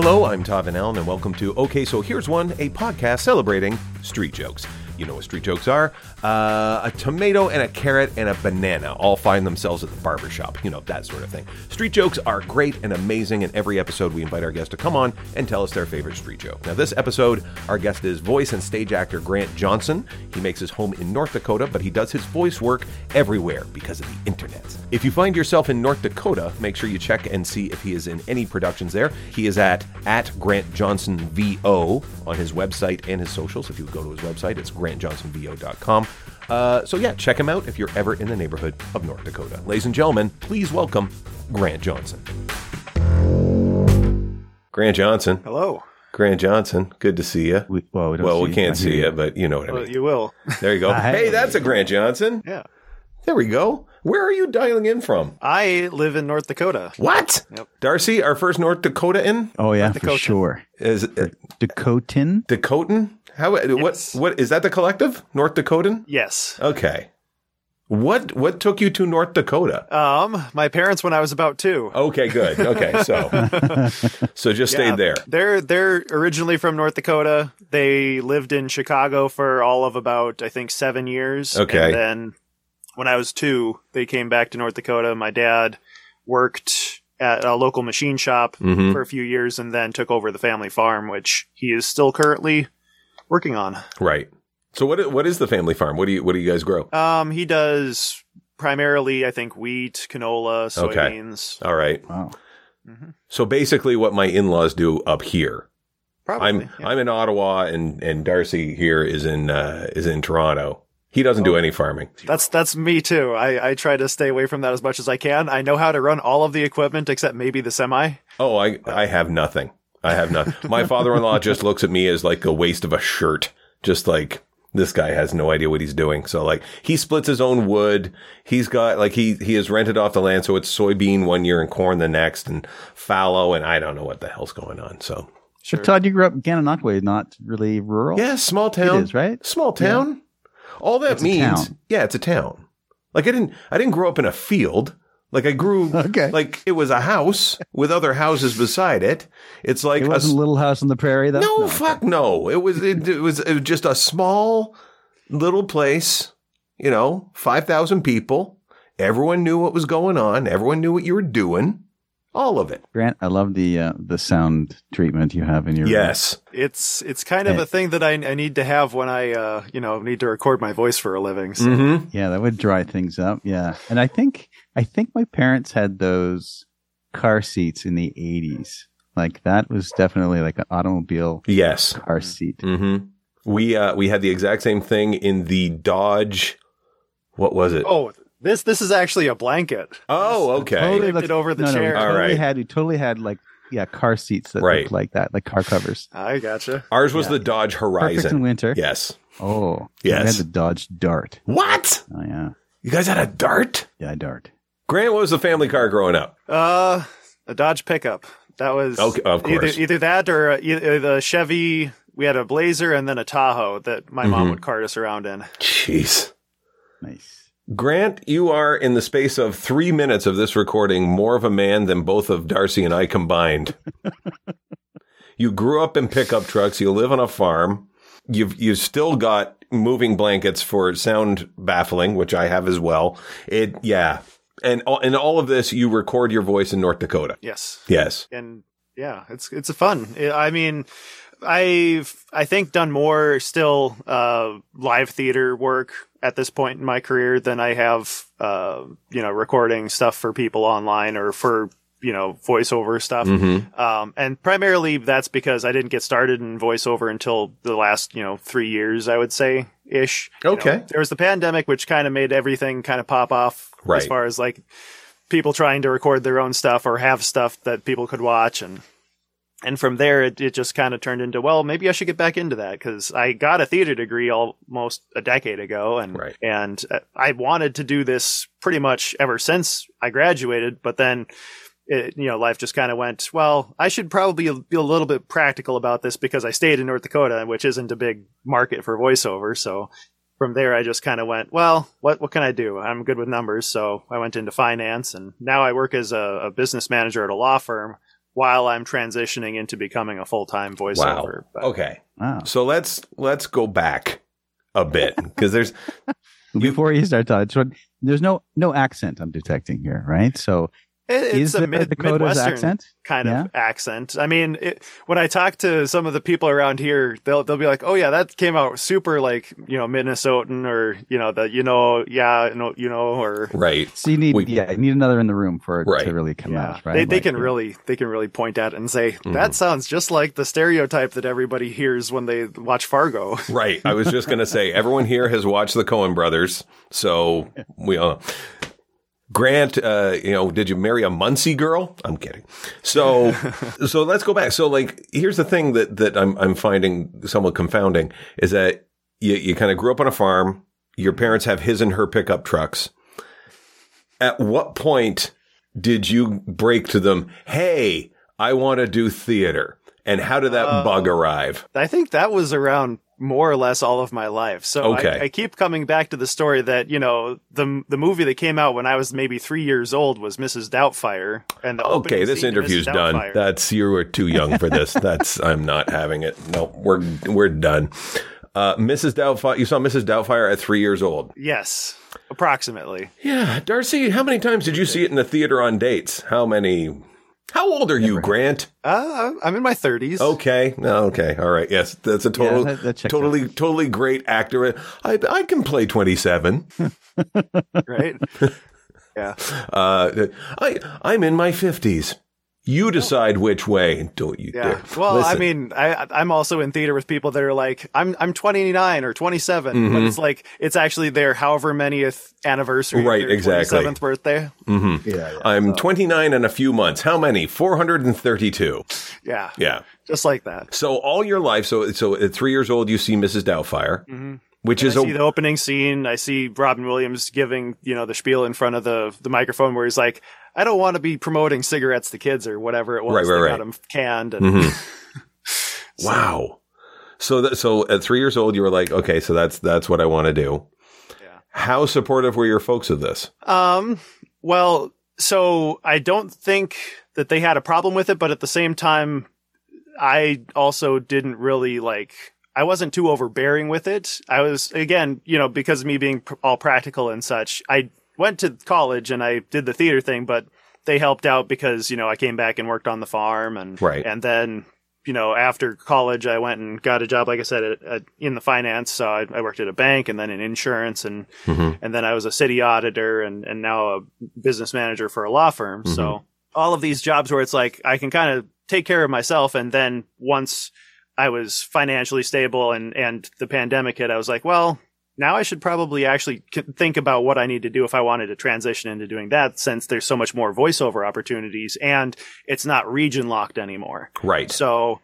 Hello, I'm Van Allen, and welcome to OK, So Here's One, a podcast celebrating street jokes. You know what street jokes are. Uh, a tomato and a carrot and a banana all find themselves at the barber shop. You know, that sort of thing. Street jokes are great and amazing, and every episode we invite our guests to come on and tell us their favorite street joke. Now, this episode, our guest is voice and stage actor Grant Johnson. He makes his home in North Dakota, but he does his voice work everywhere because of the internet. If you find yourself in North Dakota, make sure you check and see if he is in any productions there. He is at at Grant Johnson VO on his website and his socials. If you go to his website, it's grantjohnsonvo.com. Uh, so yeah, check him out if you're ever in the neighborhood of North Dakota. Ladies and gentlemen, please welcome Grant Johnson. Grant Johnson. Hello. Grant Johnson. Good to see you. We, well, we, don't well, see we can't I see you, but you know what I mean. you will. There you go. Hey, that's a Grant Johnson. Yeah. There we go. Where are you dialing in from? I live in North Dakota. What? Yep. Darcy, our first North Dakota in Oh yeah, for Dakotan. sure. is uh, Dakotan. Dakotan. How? Yes. What? What is that? The collective North Dakotan? Yes. Okay. What? What took you to North Dakota? Um, my parents when I was about two. Okay, good. Okay, so so just Yeah, stayed there. They're they're originally from North Dakota. They lived in Chicago for all of about I think seven years. Okay. And then when I was two, they came back to North Dakota. My dad worked at a local machine shop Mhm. for a few years and then took over the family farm, which he is still currently working on. Right. So what? What is the family farm? What do you What do you guys grow? Um, he does primarily, I think, wheat, canola, Okay. soybeans. All right. Wow. So basically, what my in laws do up here. Probably. I'm yeah. I'm in Ottawa, and and Darcy here is in uh, is in Toronto. He doesn't do any farming. That's that's me too. I, I try to stay away from that as much as I can. I know how to run all of the equipment except maybe the semi. Oh, I I have nothing. I have nothing. My father-in-law just looks at me as like a waste of a shirt. Just like this guy has no idea what he's doing. So like he splits his own wood. He's got like he he has rented off the land, so it's soybean one year and corn the next, and fallow, and I don't know what the hell's going on. So Sure. But Todd, you grew up in Gananoque, not really rural. yeah, small town. It is, right? Small town. All that It's means, yeah, it's a town. Like I didn't I didn't grow up in a field. Like I grew Okay. like it was a house with other houses beside it. It's like It a wasn't Little House on the Prairie, though. No, fuck no. It was it, it was it was just a small little place, you know, 5,000 people. Everyone knew what was going on. Everyone knew what you were doing. All of it. Grant, I love the uh, the sound treatment you have in your Yes. It's it's kind of a thing that I, I need to have when I uh you know need to record my voice for a living. So Mhm. Yeah, that would dry things up. Yeah, and I think I think my parents had those car seats in the '80s. Like that was definitely like an automobile Yes. car seat. Mhm. We uh we had the exact same thing in the Dodge what was it? Oh, this this is actually a blanket. Oh, okay. Totally look- it over the no, chair. No, we totally right. had we totally had like yeah car seats that Right. looked like that, like car covers. I gotcha. Ours was Yeah. the Dodge Perfect in Horizon. winter. Yes. Oh, Yes. We had the Dodge Dart. What? Oh yeah, You guys had a Dart? yeah, Dart. Grant, what was the family car growing up? Uh, a Dodge pickup. That was Okay, of course. either either that or uh, either the Chevy. We had a Blazer and then a Tahoe that my Mhm. mom would cart us around in. Jeez. Nice. Grant, you are in the space of three minutes of this recording more of a man than both of Darcy and I combined. you grew up in pickup trucks. You live on a farm. You've you've still got moving blankets for sound baffling, which I have as well. It yeah, and in all of this, you record your voice in North Dakota. Yes. Yes. and yeah, it's it's fun. I mean, I've I think done more still uh, live theater work at this point in my career than I have uh, you know recording stuff for people online or for you know voiceover stuff. Mm-hmm. Um, and primarily that's because I didn't get started in voiceover until the last you know three years I would say ish. You know, Okay. there was the pandemic, which kind of made everything kind of pop off Right. as far as like people trying to record their own stuff or have stuff that people could watch and and from there it, it just kind of turned into well maybe i should get back into that because i got a theater degree almost a decade ago and Right. and uh, i wanted to do this pretty much ever since i graduated but then it, you know life just kind of went well i should probably be a little bit practical about this because i stayed in north dakota which isn't a big market for voiceover so from there I just kind of went, well, what what can I do? I'm good with numbers, so I went into finance, and now I work as a, a business manager at a law firm while I'm transitioning into becoming a full time voiceover. Wow. Okay. Wow. So let's let's go back a bit because there's Before you start talking, so there's no no accent I'm detecting here, right? So It- is it's a there mid- a Dakota's Midwestern accent? kind Yeah. of accent. I mean, it, when I talk to some of the people around here, they'll they'll be like, "Oh yeah, that came out super like you know Minnesotan or you know the you know yeah no you know or right. So you need We- yeah, you need another in the room for it Right. to really come yeah out, right? they they Like, can yeah. really they can really point at it and say Mm-hmm. that sounds just like the stereotype that everybody hears when they watch Fargo. Right. I was just going to say, everyone here has watched the Coen brothers. So we all. Grant, uh, you know, did you marry a Muncie girl? I'm kidding. So, so let's go back. So, like, here's the thing that that I'm I'm finding somewhat confounding is that you you kind of grew up on a farm. Your parents have his and her pickup trucks. At what point did you break to them? Hey, I want to do theater. And how did that Oh. bug arrive? I think that was around more or less all of my life. So Okay. I, I keep coming back to the story that you know the the movie that came out when I was maybe three years old was Mrs. Doubtfire, and the Okay, this interview's done. That's you were too young for this. That's I'm not having it. No, we're we're done. Uh, Mrs. Doubtfire, you saw Mrs. Doubtfire at three years old. yes, approximately. Yeah, Darcy. How many times did you see it in the theater on dates? How many? How old are you, Grant? Uh, I'm in my 30s. Okay, no, okay, all right. Yes, that's a total, that- that checks totally, totally great actor. I I can play twenty seven. right. yeah. Uh, I I'm in my fifties. You decide which way. Don't you Yeah. dare. Well, I mean, I, I'm also in theater with people that are like, I'm, I'm 29 or 27, but Mhm. it's like, it's actually their however manyth anniversary. Right, their exactly. seventh birthday. Mhm. Yeah, yeah. I'm 29 in a few months. How many? 432. Yeah. Yeah. Just like that. So all your life, so so at three years old, you see Mrs. Doubtfire, hmm which I is see a the opening scene. I see Robin Williams giving, you know, the spiel in front of the, the microphone where he's like, I don't want to be promoting cigarettes to kids or whatever it was. Right, right, they right. got them canned. And Mhm. So- wow. So that so at three years old, you were like, okay, so that's that's what I want to do. Yeah. How supportive were your folks of this? Um, well, so I don't think that they had a problem with it, but at the same time, I also didn't really like, I wasn't too overbearing with it. I was, again, you know, because of me being pr- all practical and such, I went to college and I did the theater thing, but they helped out because, you know, I came back and worked on the farm and, Right. and then, you know, after college, I went and got a job, like I said, at, at, in the finance. So I, I worked at a bank and then in insurance and, Mhm. and then I was a city auditor and, and now a business manager for a law firm. Mm-hmm. So all of these jobs where it's like I can kind of take care of myself, and then once I was financially stable and and the pandemic hit, I was like, well, now I should probably actually think about what I need to do if I wanted to transition into doing that, since there's so much more voiceover opportunities and it's not region locked anymore. Right. So,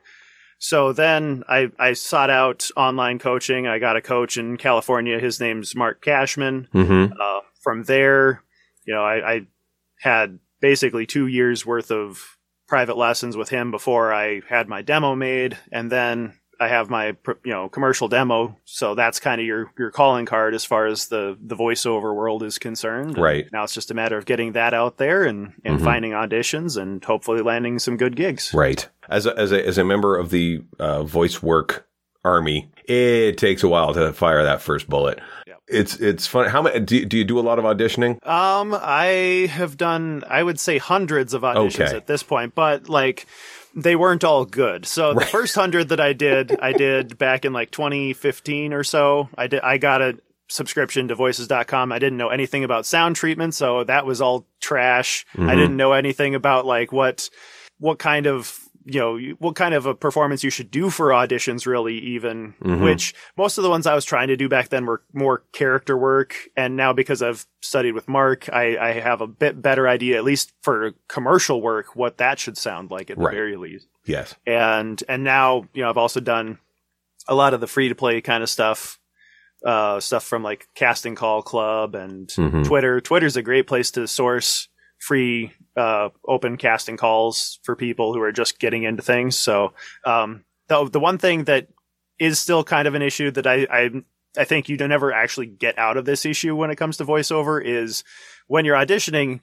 so then I, I sought out online coaching. I got a coach in California. His name's Mark Cashman. Mm-hmm. Uh, from there, you know, I, I had basically two years worth of private lessons with him before I had my demo made. And then I have my, you know, commercial demo. So that's kind of your, your calling card as far as the, the voiceover world is concerned. And Right. Now it's just a matter of getting that out there and, and Mhm. finding auditions and hopefully landing some good gigs. Right. As a, as a as a member of the uh, voice work army, it takes a while to fire that first bullet. Yep. It's it's fun. How many do, you- do you do a lot of auditioning? Um, I have done, I would say hundreds of auditions Okay. at this point, but like they weren't all good. So the first hundred that I did, I did back in like 2015 or so. I did, I got a subscription to voices.com. I didn't know anything about sound treatment. So that was all trash. I Mhm. didn't know anything about like what, what kind of, you know, what kind of a performance you should do for auditions really even, Mhm. which most of the ones I was trying to do back then were more character work. And now because I've studied with Mark, I, I have a bit better idea, at least for commercial work, what that should sound like at Right. the very least. Yes. And, and now, you know, I've also done a lot of the free to play kind of stuff, uh, stuff from like Casting Call Club and Mhm. Twitter. Twitter's a great place to source free, uh, open casting calls for people who are just getting into things. So, um, the, the one thing that is still kind of an issue that I, I, I think you don't ever actually get out of this issue when it comes to voiceover is when you're auditioning,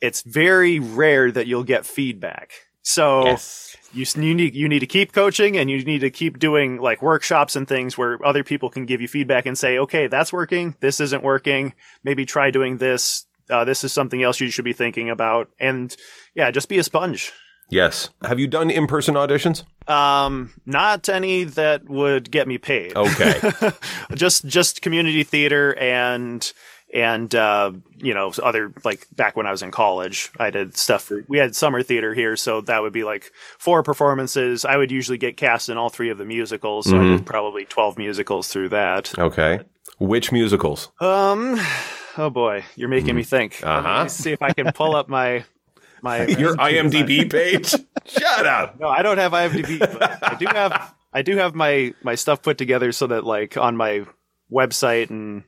it's very rare that you'll get feedback. So Yes. you you need you need to keep coaching and you need to keep doing like workshops and things where other people can give you feedback and say, okay, that's working, this isn't working. Maybe try doing this. Uh, this is something else you should be thinking about. And yeah, just be a sponge. Yes. Have you done in-person auditions? Um, not any that would get me paid. Okay. just just community theater and and uh, you know other like back when I was in college, I did stuff for. We had summer theater here, so that would be like four performances. I would usually get cast in all three of the musicals, so I did probably twelve musicals through that. okay. Which musicals? Um, oh boy, you're making me think. Let me Uh-huh. see if I can pull up my my Your IMDb page? Shut up. No, I don't have IMDb. but I do have I do have my my stuff put together so that like on my website and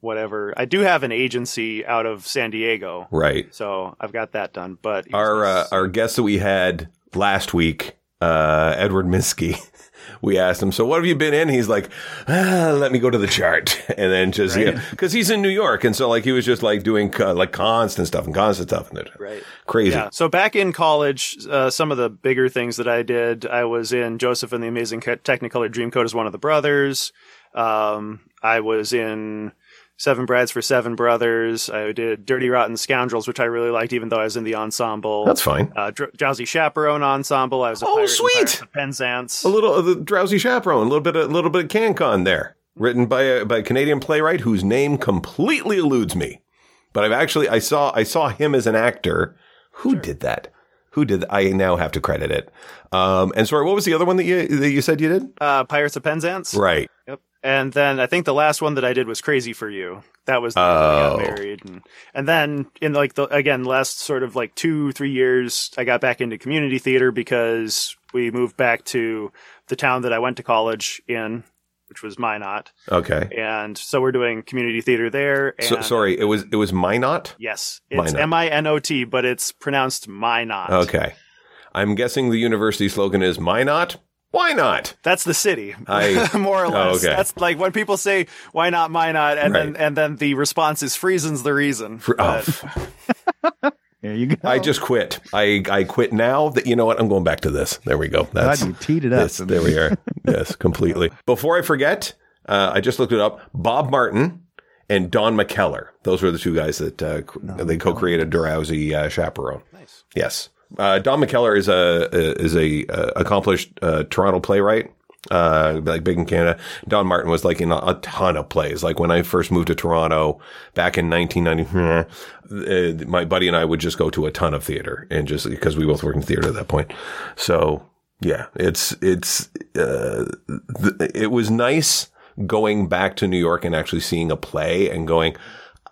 whatever. I do have an agency out of San Diego, Right. so I've got that done. But Our uh, our guest that we had last week, uh, Edward Minsky, we asked him, "So what have you been in?" He's like, ah, "Let me go to the chart," and then just yeah, because he's in New York, and so like he was just like doing uh, like constant stuff and constant stuff, and it right. crazy. Yeah. So back in college, uh, some of the bigger things that I did, I was in Joseph and the Amazing Technicolor Dreamcoat as one of the brothers. Um, I was in Seven Brides for Seven Brothers. I did Dirty Rotten Scoundrels, which I really liked, even though I was in the ensemble. That's fine. uh, Dr- Drowsy Chaperone ensemble. I was a Oh, sweet. Penzance. A little of the drowsy chaperone, a little bit, a little bit of CanCon there, written by a by a Canadian playwright whose name completely eludes me. But I've actually I saw I saw him as an actor. Who did that? Who did? I now have to credit it. Um, and sorry, what was the other one that you that you said you did? Uh, Pirates of Penzance. Right. Yep. And then I think the last one that I did was Crazy for You. That was the that I Oh. got married, and and then in like the again last sort of like two three years, I got back into community theater because we moved back to the town that I went to college in, which was Minot, Okay. and so we're doing community theater there. And So, sorry, it was it was Minot. Yes, it's. M I N O T, but it's pronounced Minot. Okay. I'm guessing the university slogan is Minot. Why not? That's the city, I- more or Oh, less. okay. That's like when people say, "Why not Minot?" and then and then the response is "Friesen's the reason." For, oh, There you go. I just quit. I I quit now. That you know what? I'm going back to this. There we go. God, That's you teed it up. Yes, there we are. yes, completely. Before I forget, uh, I just looked it up. Bob Martin and Don McKellar. Those were the two guys that uh, c- they co-created Drowsy uh, Chaperone. nice. Yes, uh, Don McKellar is a is a uh, accomplished uh, Toronto playwright. Uh, like big in Canada. Don Martin was like in a, a ton of plays. Like when I first moved to Toronto back in 1990, uh, my buddy and I would just go to a ton of theater and just because we both worked in theater at that point. So yeah, it's, it's, uh, th- it was nice going back to New York and actually seeing a play and going,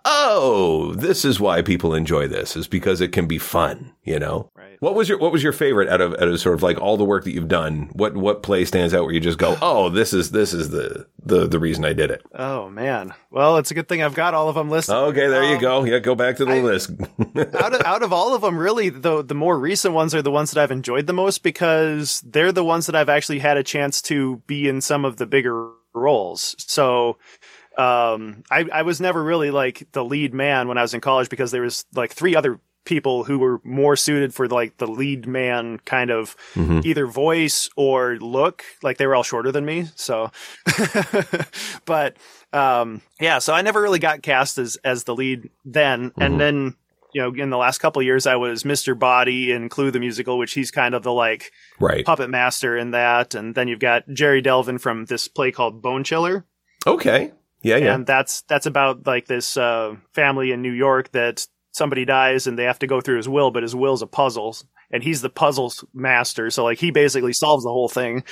Oh, this is why people enjoy this is because it can be fun, you know? Right. What was your what was your favorite out of out of sort of like all the work that you've done? What what play stands out where you just go, "Oh, this is this is the the the reason I did it." Oh man. Well, it's a good thing I've got all of them listed. Okay, there you Um, go. Yeah, go back to the I- list. out of out of all of them, really, the the more recent ones are the ones that I've enjoyed the most because they're the ones that I've actually had a chance to be in some of the bigger roles. So, um, I I was never really like the lead man when I was in college because there was like three other people who were more suited for like the lead man kind of Mm-hmm. either voice or look like they were all shorter than me so but um yeah so i never really got cast as as the lead then Mm-hmm. and then you know in the last couple of years i was mr body in clue the musical which he's kind of the like right. puppet master in that and then you've got jerry delvin from this play called bone chiller Okay. Yeah, yeah. and that's that's about like this uh, family in New York that somebody dies and they have to go through his will, but his will's a puzzle, and he's the puzzles master. So like he basically solves the whole thing.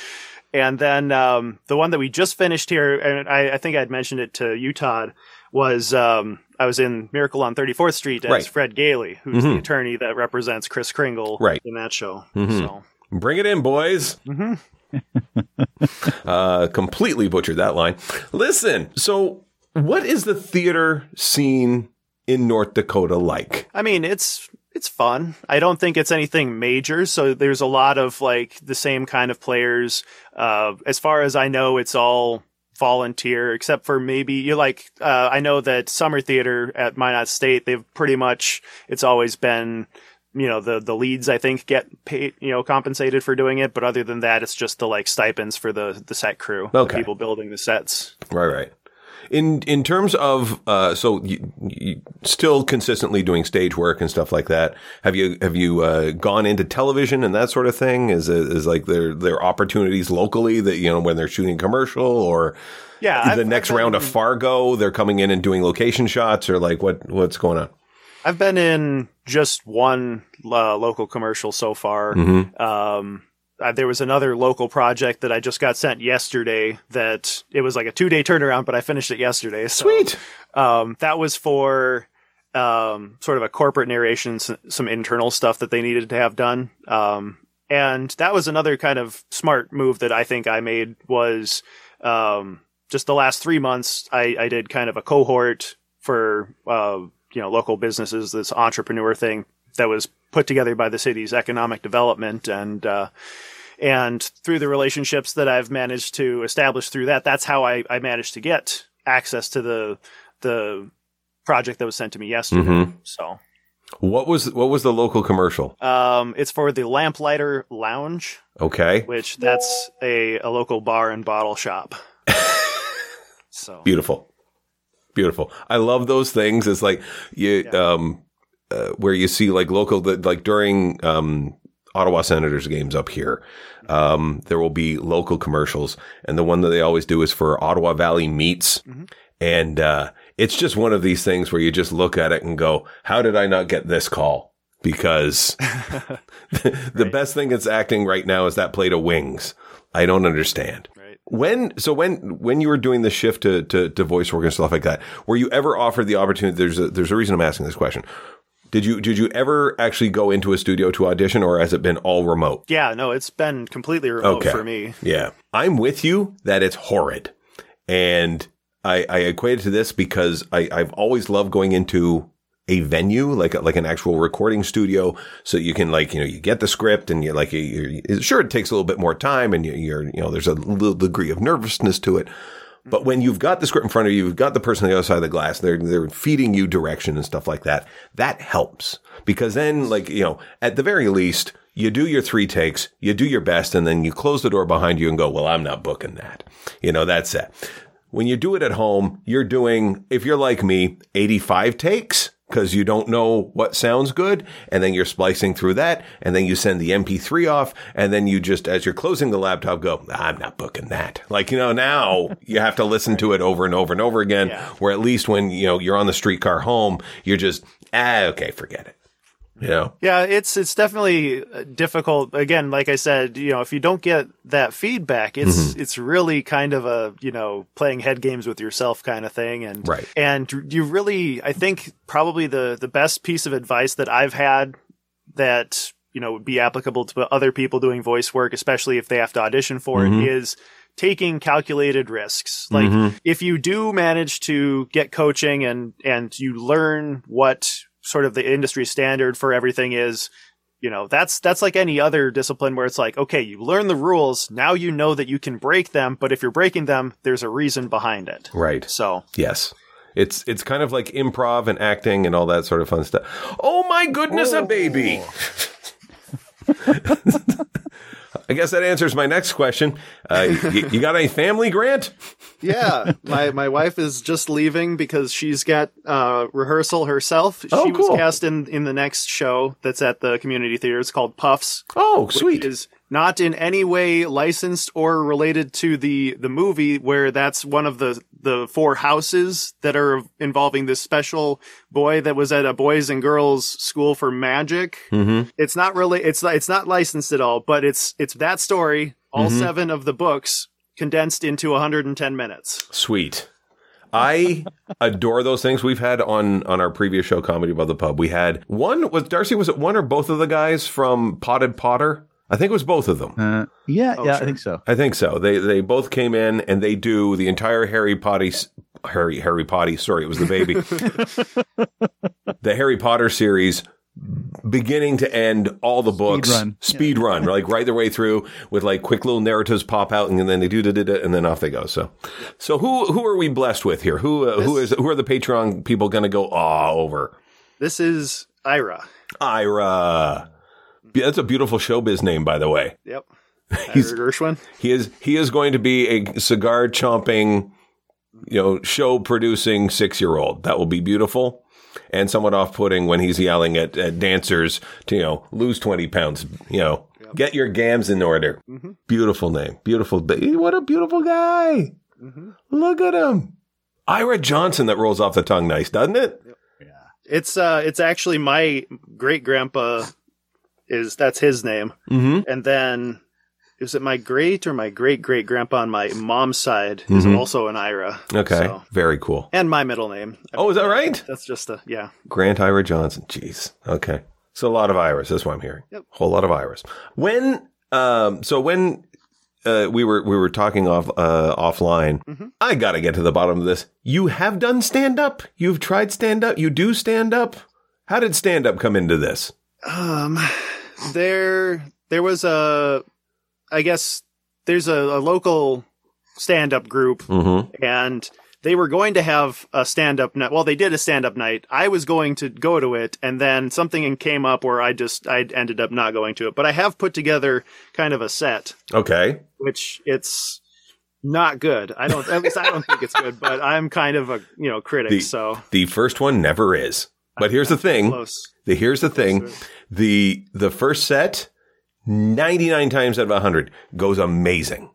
And then um, the one that we just finished here, and I, I think I'd mentioned it to you, Todd, was um, I was in Miracle on 34th Street as Right. Fred Gailey, who's Mhm. the attorney that represents Kris Kringle Right. in that show. Mhm. So Bring it in, boys. Mhm. uh, completely butchered that line. Listen, so what is the theater scene in North Dakota like? I mean, it's it's fun. I don't think it's anything major. So there's a lot of like the same kind of players. Uh, as far as I know, it's all volunteer, except for maybe you're like. Uh, I know that summer theater at Minot State, they've pretty much it's always been you know the the leads I think get paid you know compensated for doing it, but other than that, it's just the like stipends for the the set crew, Okay. the people building the sets. Right, right. In in terms of uh, so you, you still consistently doing stage work and stuff like that. Have you have you uh, gone into television and that sort of thing? Is it, is like there there opportunities locally that you know when they're shooting commercial or Yeah, the I've- next I've round of Fargo they're coming in and doing location shots or like what what's going on? I've been in just one uh, local commercial so far. Mm-hmm. Um, uh, there was another local project that I just got sent yesterday. That it was like a two day turnaround, but I finished it yesterday. So, Sweet. Um, that was for um, sort of a corporate narration, s- some internal stuff that they needed to have done. Um, and that was another kind of smart move that I think I made was um, just the last three months. I, I did kind of a cohort for uh, you know local businesses, this entrepreneur thing that was put together by the city's economic development and. Uh, and through the relationships that I've managed to establish through that, that's how I, I managed to get access to the the project that was sent to me yesterday. Mhm. So What was what was the local commercial? um, it's for the Lamplighter Lounge, Okay, which that's a, a local bar and bottle shop. so beautiful, beautiful. I love those things. It's like you um uh, where you see like local like during um Ottawa Senators games up here. Um, there will be local commercials, and the one that they always do is for Ottawa Valley Meats. And uh, it's just one of these things where you just look at it and go, "How did I not get this call?" Because the best thing that's acting right now is that plate of wings. I don't understand. When so when when you were doing the shift to, to to voice work and stuff like that, were you ever offered the opportunity? There's a there's a reason I'm asking this question. Did you did you ever actually go into a studio to audition, or has it been all remote? Yeah, no, it's been completely remote Okay. for me. Yeah, I'm with you that it's horrid, and I, I equate it to this because I, I've always loved going into a venue like a, like an actual recording studio, so you can like you know you get the script and you like you sure it takes a little bit more time and you, you're you know there's a little degree of nervousness to it. But when you've got the script in front of you, you've got the person on the other side of the glass, they're, they're feeding you direction and stuff like that. That helps because then, like, you know, at the very least, you do your three takes, you do your best, and then you close the door behind you and go, well, I'm not booking that. You know, that's it. When you do it at home, you're doing, if you're like me, 85 takes because you don't know what sounds good. And then you're splicing through that. And then you send the MP3 off. And then you just, as you're closing the laptop, go, I'm not booking that. Like, you know, now you have to listen to it over and over and over again. Yeah. Where at least when, you know, you're on the streetcar home, you're just, ah, okay, forget it. Know? Yeah, it's it's definitely uh, difficult. Again, like I said, you know, if you don't get that feedback, it's Mm-hmm. it's really kind of a you know playing head games with yourself kind of thing, and Right. And you really, I think, probably the the best piece of advice that I've had that you know would be applicable to other people doing voice work, especially if they have to audition for Mm-hmm. it, is taking calculated risks. Like Mm-hmm. if you do manage to get coaching and and you learn what sort of the industry standard for everything is, you know, that's that's like any other discipline where it's like, okay, you learn the rules, now you know that you can break them, but if you're breaking them, there's a reason behind it. Right. So, Yes. It's it's kind of like improv and acting and all that sort of fun stuff. Oh my goodness, a oh. baby. I guess that answers my next question. Uh, you, you got any family, Grant? yeah, my my wife is just leaving because she's got uh, rehearsal herself. Oh, she cool. was cast in in the next show that's at the community theater. It's called Puffs. Oh, sweet. is not in any way licensed or related to the the movie where that's one of the the four houses that are involving this special boy that was at a boys and girls school for magic. Mm-hmm. It's not really it's not it's not licensed at all, but it's it's that story, all Mm-hmm. seven of the books condensed into 110 minutes. Sweet. I adore those things we've had on on our previous show, Comedy Above the Pub. We had one was Darcy. Was it one or both of the guys from Potted Potter? I think it was both of them. Uh, yeah, Oh, yeah, sure. I think so. I think so. They they both came in and they do the entire Harry Potter Harry Harry Potter. Sorry, it was the baby. the Harry Potter series, beginning to end, all the books, run. speed run, like right the way through with like quick little narratives pop out and then they do da da da and then off they go. So, so who who are we blessed with here? Who uh, who is who are the Patreon people going to go ah over? This is Ira. Ira. That's a beautiful showbiz name, by the way. Yep. He's- Gershwin. He is he is going to be a cigar chomping, you know, show producing six year old. That will be beautiful. And somewhat off putting when he's yelling at, at dancers to, you know, lose 20 pounds, you know, get your gams in order. Beautiful name. Beautiful. What a beautiful guy. Look at him. Ira Johnson, that rolls off the tongue nice, doesn't it? It's uh, it's actually my great grandpa. Is that's his name, Mm-hmm. and then is it my great or my great great grandpa on my mom's side is Mhm. also an Ira. Okay. So- Very cool. and my middle name. Oh, is that right? That's just a yeah. Grant Ira Johnson. Jeez. Okay. So a lot of Iris. That's what I'm hearing. Yep. Whole lot of Iris. When, um, so when, uh, we were, we were talking off, uh, offline, Mhm. I got to get to the bottom of this. You have done stand up. You've tried stand up. You do stand up. How did stand up come into this? Um, there there was a, I guess there's a, a local stand up group Mm-hmm. and they were going to have a stand up night. Well, they did a stand up night. I was going to go to it, and then something came up where I just I ended up not going to it. But I have put together kind of a set, Okay. which it's not good. I don't at least I don't think it's good. But I'm kind of a you know critic, The- so The first one never is. But here's the thing. The, here's the thing. The the first set, 99 times out of 100 goes amazing.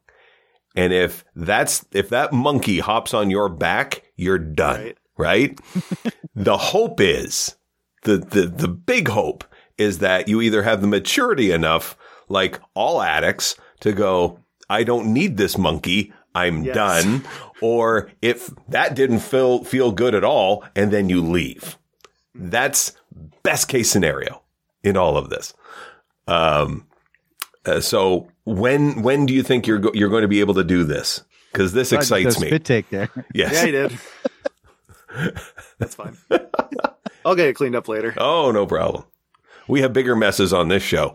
And if that's if that monkey hops on your back, you're done, Right. right? the hope is the the the big hope is that you either have the maturity enough like all addicts to go, I don't need this monkey. I'm Yes. done. Or if that didn't feel feel good at all and then you leave. That's best case scenario in all of this. Um, uh, so when when do you think you're go- you're going to be able to do this? Because this excites me. Spit take there. Yes. Yeah, he did. That's fine. I'll get it cleaned up later. Oh, no problem. We have bigger messes on this show.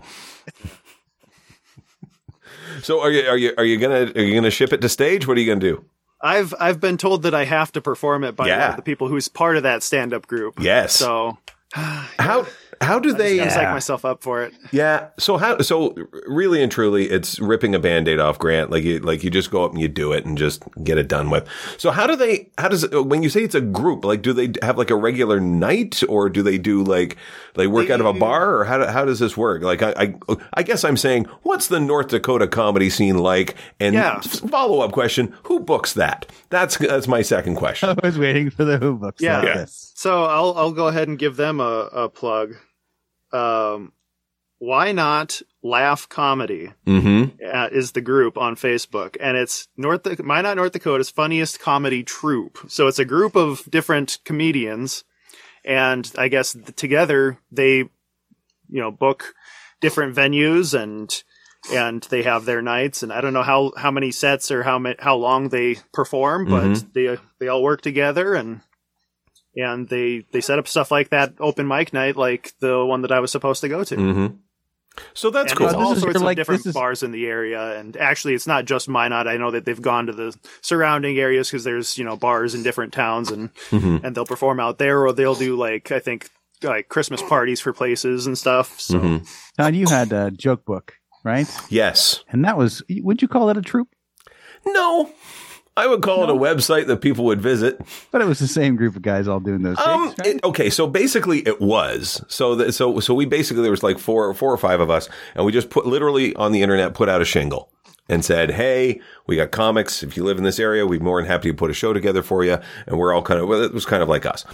so are you are you are you gonna are you gonna ship it to stage? What are you gonna do? I've I've been told that I have to perform it by Yeah. the people who's part of that stand up group. Yes. So How how do they? I psych myself up for it. Yeah. So how? So really and truly, it's ripping a band-aid off Grant. Like you, like you just go up and you do it and just get it done with. So how do they? How does when you say it's a group? Like, do they have like a regular night, or do they do like they work out of a bar, or how? do- How does this work? Like, I, I, I guess I'm saying, what's the North Dakota comedy scene like? And Yeah. follow up question: Who books that? That's that's my second question. I was waiting for the Who books. Yeah. like Yeah. So I'll I'll go ahead and give them a, a plug. Um, why not Laugh Comedy Mm-hmm. uh, is the group on Facebook, and it's North Why Not North Dakota's funniest comedy troupe. So it's a group of different comedians, and I guess together they, you know, book different venues and and they have their nights and I don't know how how many sets or how how long they perform, but Mhm. they they all work together and and they they set up stuff like that open mic night like the one that I was supposed to go to. Mm-hmm. So that's And cool. there's all is sorts of like- different is- bars in the area, and actually, it's not just Minot. I know that they've gone to the surrounding areas because there's you know bars in different towns, and Mhm. and they'll perform out there, or they'll do like I think like Christmas parties for places and stuff. So Mhm. Don, you had a joke book, right? Yes. And that was, would you call it a troop? No. I would call it a website that people would visit. But it was the same group of guys all doing those Um, things, right? it- okay, so basically it was. So that, so so we basically there was like four four or five of us, and we just put literally on the internet put out a shingle and said, "Hey, we got comics. If you live in this area, we'd be more than happy to put a show together for you." And we're all kind of well, it was kind of like us.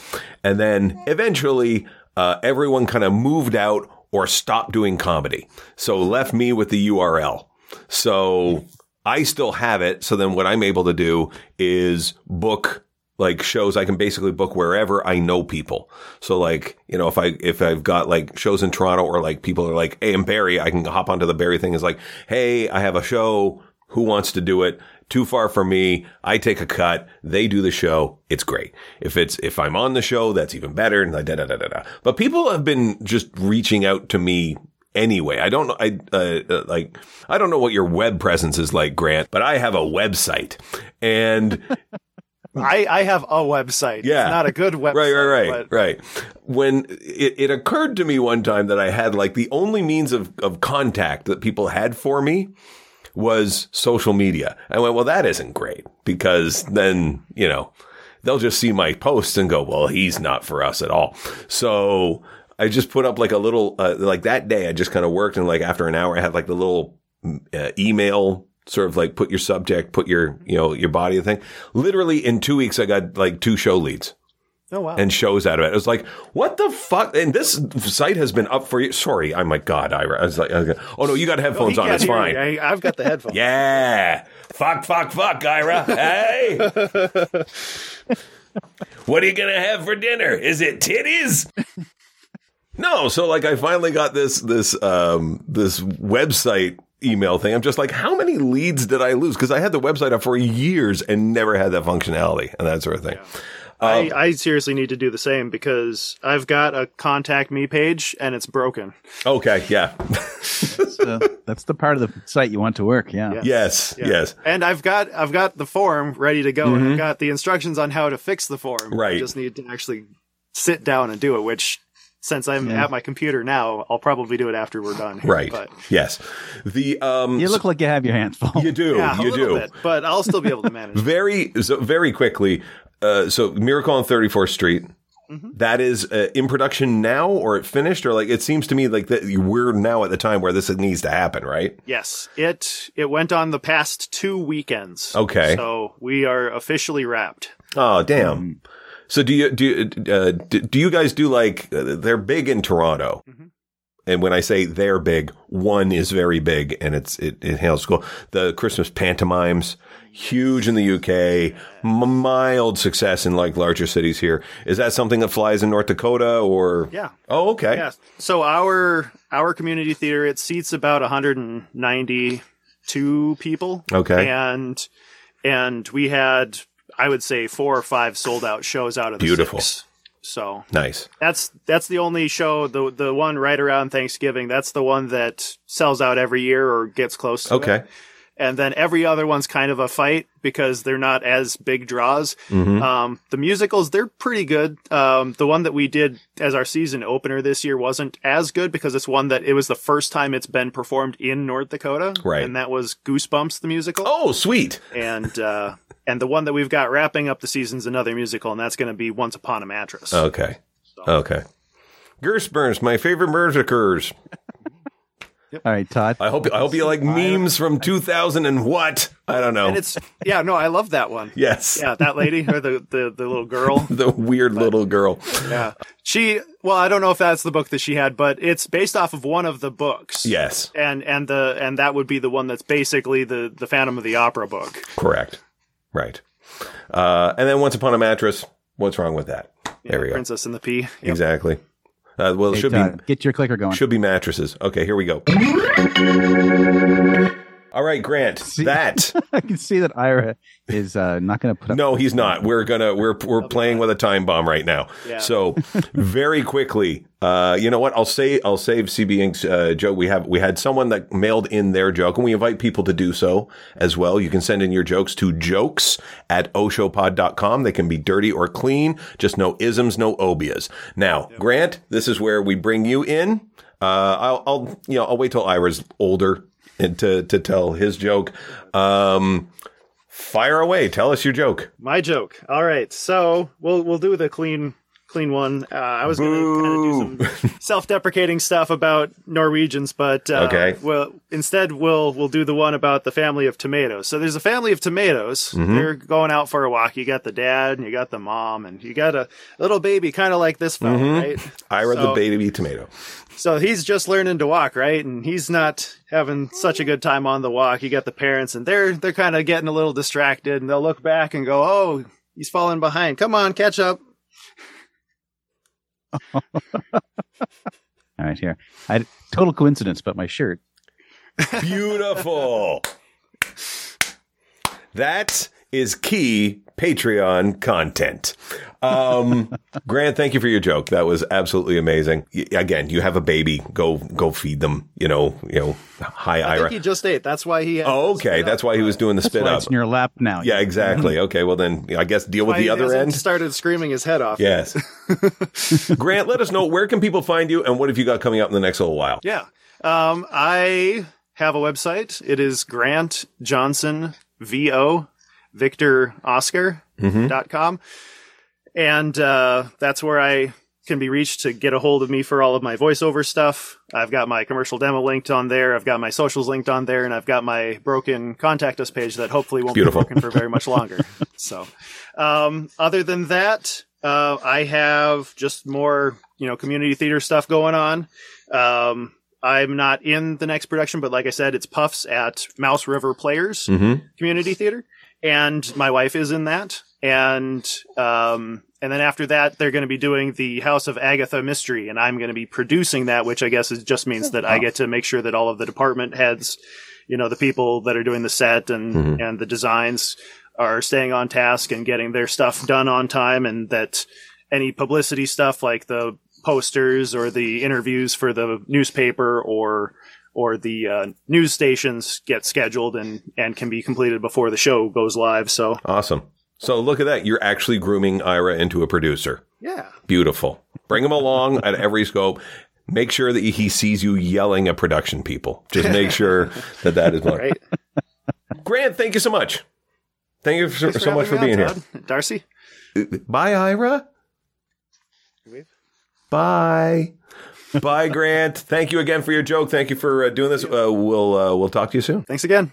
And then eventually, uh, everyone kind of moved out or stopped doing comedy, so left me with the URL. So I still have it. So then what I'm able to do is book like shows I can basically book wherever I know people. So like, you know, if I, if I've got like shows in Toronto or like people are like, Hey, I'm Barrie, I can hop onto the Barrie thing. is like, Hey, I have a show. Who wants to do it? Too far for me. I take a cut. They do the show. It's great. If it's, if I'm on the show, that's even better. And da, da, da, da, da. But people have been just reaching out to me anyway. I don't know. I uh, uh, like. I don't know what your web presence is like, Grant, but I have a website, and I, I have a website. Yeah. It's not a good website. Right, right, right, but- right. When it, it occurred to me one time that I had like the only means of, of contact that people had for me was social media. I went, well, that isn't great because then, you know, they'll just see my posts and go, well, he's not for us at all. So I just put up like a little, uh, like that day I just kind of worked and like after an hour I had like the little uh, email sort of like put your subject, put your, you know, your body thing. Literally in two weeks I got like two show leads Oh, wow. and shows out of it. It was like, what the fuck? And this site has been up for you. Sorry, I'm like, God, Ira. I was like, oh no, you got headphones he on. It's fine. I, I've got the headphones. Yeah. Fuck, fuck, fuck, Ira. Hey. what are you going to have for dinner? Is it titties? No, so like I finally got this this um this website email thing. I'm just like, how many leads did I lose? Because I had the website up for years and never had that functionality and that sort of thing. I, Um, I seriously need to do the same because I've got a contact me page and it's broken. Okay, yeah. So that's the part of the site you want to work. Yeah. Yeah. yes, Yeah. yes. And I've got I've got the form ready to go and I've got the instructions on how to fix the form. Mm-hmm. Right. I just need to actually sit down and do it, which since I'm Yeah. at my computer now, I'll probably do it after we're done. here. Right. But Yes. The um You look like you have your hands full. you do. yeah, you little do. bit. But I'll still be able to manage. Very so very quickly. Uh so Miracle on 34th Street Mm-hmm. that is uh, in production now or it finished or like it seems to me like that we're now at the time where this needs to happen, right? yes. It it went on the past two weekends. Okay. So we are officially wrapped. Oh, damn. So do you do uh, do, do you guys do like uh, they're big in Toronto? Mhm. And when I say they're big, one is very big and it's it, it handles school. The Christmas pantomimes, huge in the UK, m- mild success in like larger cities here. Is that something that flies in North Dakota or? Yeah. Oh, okay. Yeah. So our our community theater it seats about 192 people. Okay. And and we had I would say four or five sold out shows out of the Beautiful. six. So Nice. that's that's the only show the the one right around Thanksgiving. That's the one that sells out every year or gets close to Okay. it. And then every other one's kind of a fight because they're not as big draws. Mhm. Um, the musicals, they're pretty good. Um, the one that we did as our season opener this year wasn't as good because it's one that it was the first time it's been performed in North Dakota. Right. And that was Goosebumps, the musical. Oh, sweet. And, uh, and the one that we've got wrapping up the season's another musical, and that's going to be Once Upon a Mattress. Okay. Okay. Gerstburns, my favorite musicers. All right, Todd. I hope I hope you like memes from 2000 and what? I don't know. And it's, yeah, no, I love that one. yes. Yeah, that lady, or the, the, the little girl. The weird little girl. Yeah. She, well, I don't know if that's the book that she had, but it's based off of one of the books. Yes. and and the and that would be the one that's basically the the Phantom of the Opera book. Correct. Right. Uh, and then once upon a mattress. What's wrong with that? There we go. Princess and the Pea. Yep. Exactly. Uh, well, it Hey, should Todd, be get your clicker going. should be mattresses. Okay, here we go. All right, Grant. See- That I can see that Ira is uh, not going to put up. no, he's not. We're gonna we're we're playing with a time bomb right now. Yeah. So very quickly, uh, you know what? I'll say I'll save CB Inc.'s uh, joke. We have we had someone that mailed in their joke, and we invite people to do so as well. You can send in your jokes to jokes at oshopod.com. They can be dirty or clean. Just no isms, no obias. Now, Grant, this is where we bring you in. Uh, I'll, I'll you know I'll wait till Ira's older and to to tell his joke. Um, fire away. Tell us your joke. My joke. All right, so we'll we'll do the clean clean one. Uh, I was going to kind of do some self-deprecating stuff about Norwegians, but uh, Okay. Well, instead we'll we'll do the one about the family of tomatoes. So there's a family of tomatoes. Mm-hmm. They're going out for a walk. You got the dad, and you got the mom, and you got a little baby, kind of like this fellow, Mm-hmm. right? Ira the So- baby tomato. So he's just learning to walk, right? And he's not having such a good time on the walk. You got the parents, and they're they're kind of getting a little distracted, and they'll look back and go, "Oh, he's falling behind. Come on, catch up." All right, here. I total coincidence, but my shirt. Beautiful. that is key Patreon content. Um, Grant, thank you for your joke. That was absolutely amazing. Y- again, you have a baby. Go, go feed them. You know, you know. Hi, I Ira. think he just ate. That's why he. Had Oh, okay. That's out. why he was doing the That's spit why up. it's in your lap now. Yeah, exactly. Okay. Well, then I guess deal with Why the he other hasn't end. Started screaming his head off. Yes. Grant, let us know where can people find you and what have you got coming up in the next little while? Yeah. Um, I have a website. It is Grant Johnson VO Victor Oscar dot com. And uh, that's where I can be reached to get a hold of me for all of my voiceover stuff. I've got my commercial demo linked on there. I've got my socials linked on there, and I've got my broken contact us page that hopefully won't Beautiful. be broken for very much longer. so, um, other than that, uh, I have just more, you know, community theater stuff going on. Um, I'm not in the next production, but like I said, it's Puffs at Mouse River Players Mm-hmm. Community Theater, and my wife is in that. And um, and then after that, they're going to be doing the House of Agatha mystery, and I'm going to be producing that, which I guess is just means that I get to make sure that all of the department heads, you know, the people that are doing the set and Mhm. and the designs are staying on task and getting their stuff done on time, and that any publicity stuff like the posters or the interviews for the newspaper or or the uh, news stations get scheduled and and can be completed before the show goes live. So Awesome. So look at that. You're actually grooming Ira into a producer. yeah, Beautiful. Bring him along at every scope. Make sure that he sees you yelling at production people. Just make sure that that is right. Grant, thank you so much. Thank you so, so much for being me here. Darcy. Bye, Ira. Bye. Bye, Grant. Thank you again for your joke. Thank you for uh, doing this. Uh, we'll uh, we'll talk to you soon. Thanks again.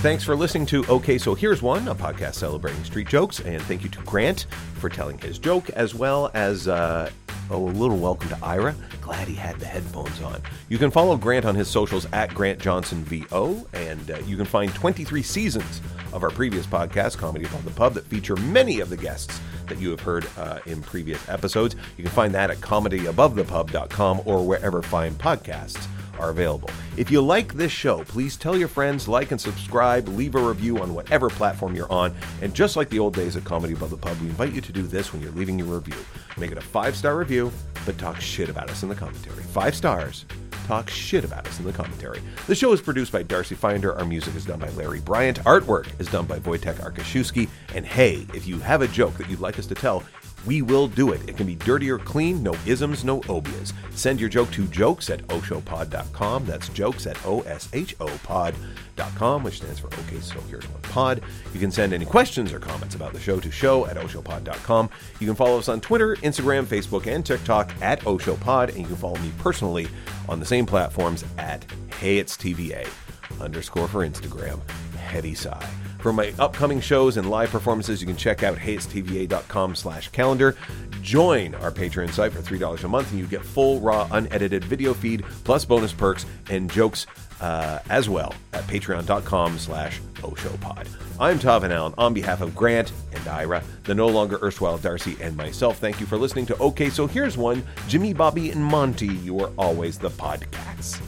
Thanks for listening to OK, So Here's One, a podcast celebrating street jokes. And thank you to Grant for telling his joke, as well as uh, oh, a little welcome to Ira. Glad he had the headphones on. You can follow Grant on his socials at Grant Johnson VO, and uh, you can find 23 seasons of our previous podcast, Comedy Above the Pub, that feature many of the guests that you have heard uh, in previous episodes. You can find that at comedyabovethepub.com or wherever fine podcasts are available. If you like this show, please tell your friends, like and subscribe, leave a review on whatever platform you're on. And just like the old days of Comedy Above the Pub, we invite you to do this when you're leaving your review. Make it a five star review, but talk shit about us in the commentary. Five stars. Talk shit about us in the commentary. The show is produced by Darcy Finder. Our music is done by Larry Bryant. Artwork is done by Wojtek Arkaszewski. And hey, if you have a joke that you'd like us to tell, we will do it. It can be dirty or clean, no isms, no obias. Send your joke to jokes at oshopod.com. That's jokes at O-S-H-O-pod.com, which stands for OK, so here's one pod. You can send any questions or comments about the show to show at oshopod.com. You can follow us on Twitter, Instagram, Facebook, and TikTok at oshopod, and you can follow me personally on the same platforms at Hey It's TVA underscore for Instagram, Heavy Sigh. For my upcoming shows and live performances, you can check out heyitstva.com slash calendar. Join our Patreon site for $3 a month, and you get full, raw, unedited video feed, plus bonus perks and jokes uh, as well at patreon.com slash oshopod. I'm Todd Van Allen on behalf of Grant and Ira, the no longer erstwhile Darcy, and myself. Thank you for listening to OK, so here's one. Jimmy, Bobby, and Monty, you are always the podcasts.